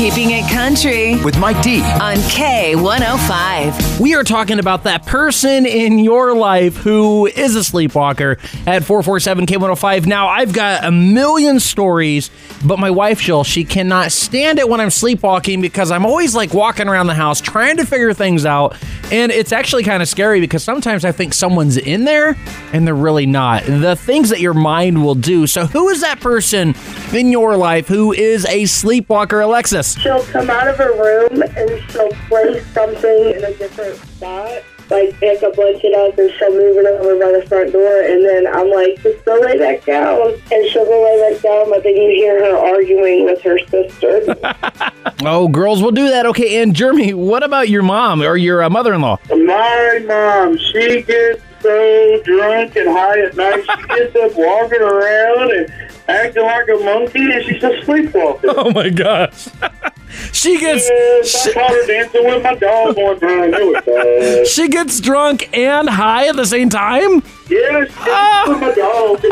Keeping It Country with Mike D. on K105. We are talking about that person in your life who is a sleepwalker at 447 K105. Now, I've got a million stories, but my wife, Jill, she cannot stand it when I'm sleepwalking because I'm always like walking around the house trying to figure things out. And it's actually kind of scary because sometimes I think someone's in there and they're really not. The things that your mind will do. So, who is that person in your life who is a sleepwalker, Alexis? She'll come out of her room and she'll place something in a different spot. Like pick a blanket up and she'll move it over by the front door and then I'm like, just go lay back down and she'll go lay back down but then you hear her arguing with her sister. Oh, girls will do that. Okay, and Jeremy, what about your mom or your uh, mother-in-law? My mom, she gets so drunk and high at night, she gets up walking around and acting like a monkey, and she's a sleepwalker. Oh my gosh, she gets Yes, I caught her dancing with my dog one time. It was bad. she gets drunk and high at the same time. Yes, she danced ah. with my dog.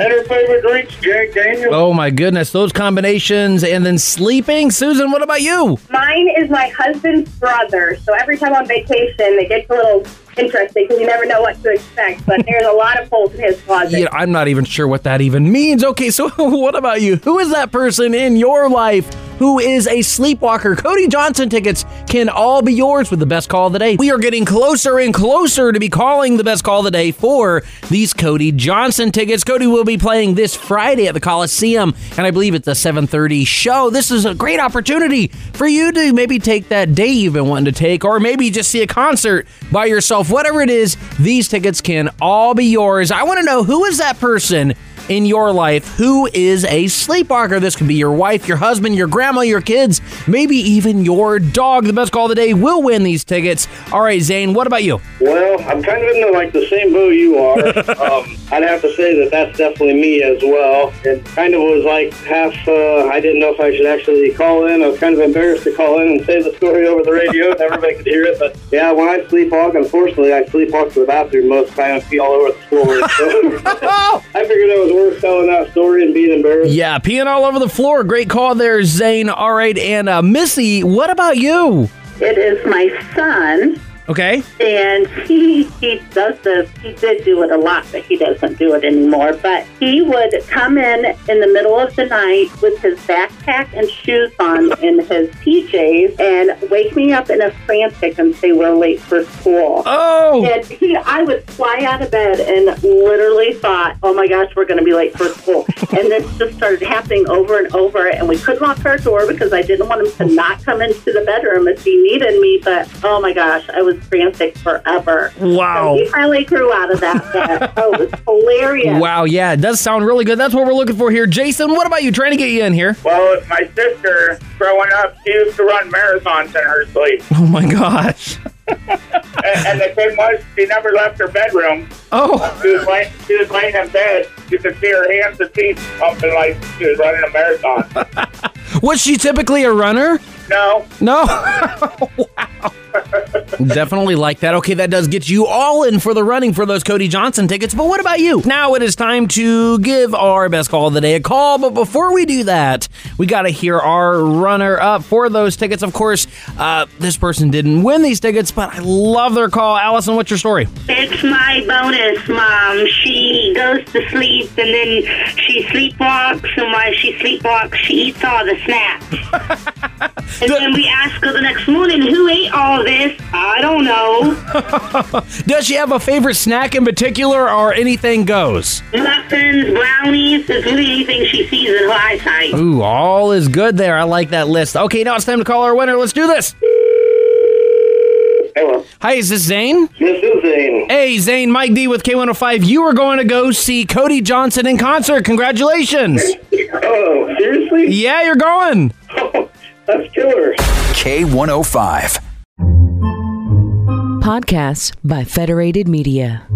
And her favorite drink's Jack Daniels. Oh my goodness, those combinations and then sleeping. Susan, what about you? Mine is my husband's brother, so every time on vacation it gets a little interesting because you never know what to expect, but there's a lot of holes in his closet. Yeah, I'm not even sure what that even means. Okay, so what about you? Who is that person in your life who is a sleepwalker? Cody Johnson tickets can all be yours with the best call of the day. We are getting closer and closer to be calling the best call of the day for these Cody Johnson tickets. Cody will be playing this Friday at the Coliseum, and I believe it's a 7:30 show. This is a great opportunity for you to maybe take that day you've been wanting to take, or maybe just see a concert by yourself. Whatever it is, these tickets can all be yours. I want to know who is that person in your life who is a sleepwalker. This could be your wife, your husband, your grandma, your kids, maybe even your dog. The best call of the day will win these tickets. All right, Zane, what about you? Well, I'm kind of in the, like the same boat you are. um, I'd have to say that that's definitely me as well. It kind of was like half. Uh, I didn't know if I should actually call in. I was kind of embarrassed to call in and say the story over the radio, and everybody could hear it. But yeah, when I sleepwalk, unfortunately, I sleepwalk to the bathroom most times, pee all over the floor. So I figured it was worth telling that story and being embarrassed. Yeah, peeing all over the floor. Great call there, Zane. All right, and uh, Missy, what about you? It is my son, Okay. and he he does this. He did do it a lot, but he doesn't do it anymore. But he would come in in the middle of the night with his backpack and shoes on and his PJs, and wake me up in a frantic and say we're late for school. Oh, And he, I would fly out of bed and literally thought, "Oh my gosh, we're going to be late for school." and this just started happening over and over. And we couldn't lock our door because I didn't want him to not come into the bedroom if he needed me. But oh my gosh, I was frantic forever. Wow. So he finally grew out of that. Oh, it was hilarious. wow. Yeah, it does sound really good. That's what we're looking for here. Jason, what about you? Trying to get you in here. Well, my sister, growing up, she used to run marathons in her sleep. Oh my gosh. and, and the thing was, she never left her bedroom. Oh, She was, laying, she was laying in bed. You could see her hands and feet pumping like she was running a marathon. was she typically a runner? No, No. wow. Definitely like that. Okay, that does get you all in for the running for those Cody Johnson tickets. But what about you? Now it is time to give our best call of the day a call. But before we do that, we got to hear our runner up for those tickets. Of course, uh, this person didn't win these tickets, but I love their call. Allison, what's your story? It's my bonus mom. She goes to sleep and then she sleepwalks, and while she sleepwalks, she eats all the snacks. and then we ask her the next morning, who ate all this? I don't know. Does she have a favorite snack in particular, or anything goes? Muffins, brownies, it's really anything she sees in her eyesight. Ooh, all is good there. I like that list. Okay, now it's time to call our winner. Let's do this. hello. Hi, is this Zane? This is Zane. Hey, Zane, Mike D with K105. You are going to go see Cody Johnson in concert. Congratulations. Oh, seriously? Yeah, you're going. That's killer. K105. Podcasts by Federated Media.